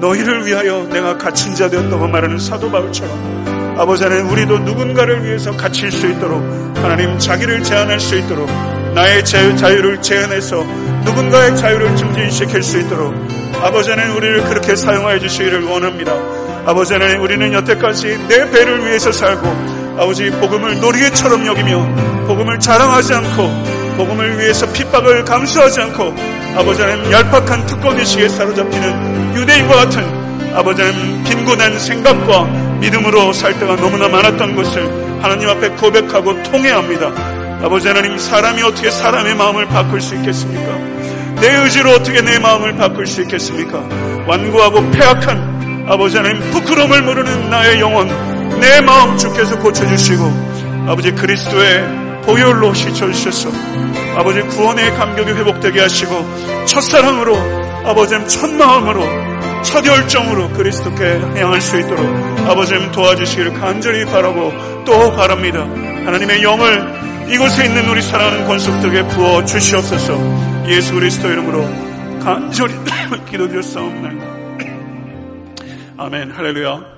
너희를 위하여 내가 갇힌 자 되었다고 말하는 사도 바울처럼 아버지 하나님 우리도 누군가를 위해서 갇힐 수 있도록 하나님 자기를 제한할 수 있도록 나의 자유를 제한해서 누군가의 자유를 증진시킬 수 있도록 아버지 하나님 우리를 그렇게 사용하여 주시기를 원합니다. 아버지 하나님 우리는 여태까지 내 배를 위해서 살고 아버지 복음을 놀이개처럼 여기며 복음을 자랑하지 않고 복음을 위해서 핍박을 감수하지 않고 아버지 하나님 얄팍한 특권의식에 사로잡히는 유대인과 같은 아버지 하나님 빈곤한 생각과 믿음으로 살 때가 너무나 많았던 것을 하나님 앞에 고백하고 통해합니다. 아버지 하나님 사람이 어떻게 사람의 마음을 바꿀 수 있겠습니까? 내 의지로 어떻게 내 마음을 바꿀 수 있겠습니까? 완고하고 폐악한 아버지 하나님 부끄러움을 모르는 나의 영혼 내 마음 주께서 고쳐주시고 아버지 그리스도의 보혈로 씻어주셔서 아버지 구원의 감격이 회복되게 하시고 첫사랑으로 아버지님 첫마음으로 첫 열정으로 그리스도께 향할 수 있도록 아버지님 도와주시기를 간절히 바라고 또 바랍니다. 하나님의 영을 이곳에 있는 우리 사랑하는 권속들에게 부어 주시옵소서. 예수 그리스도 이름으로 간절히 기도드렸사옵나이다. 아멘. 할렐루야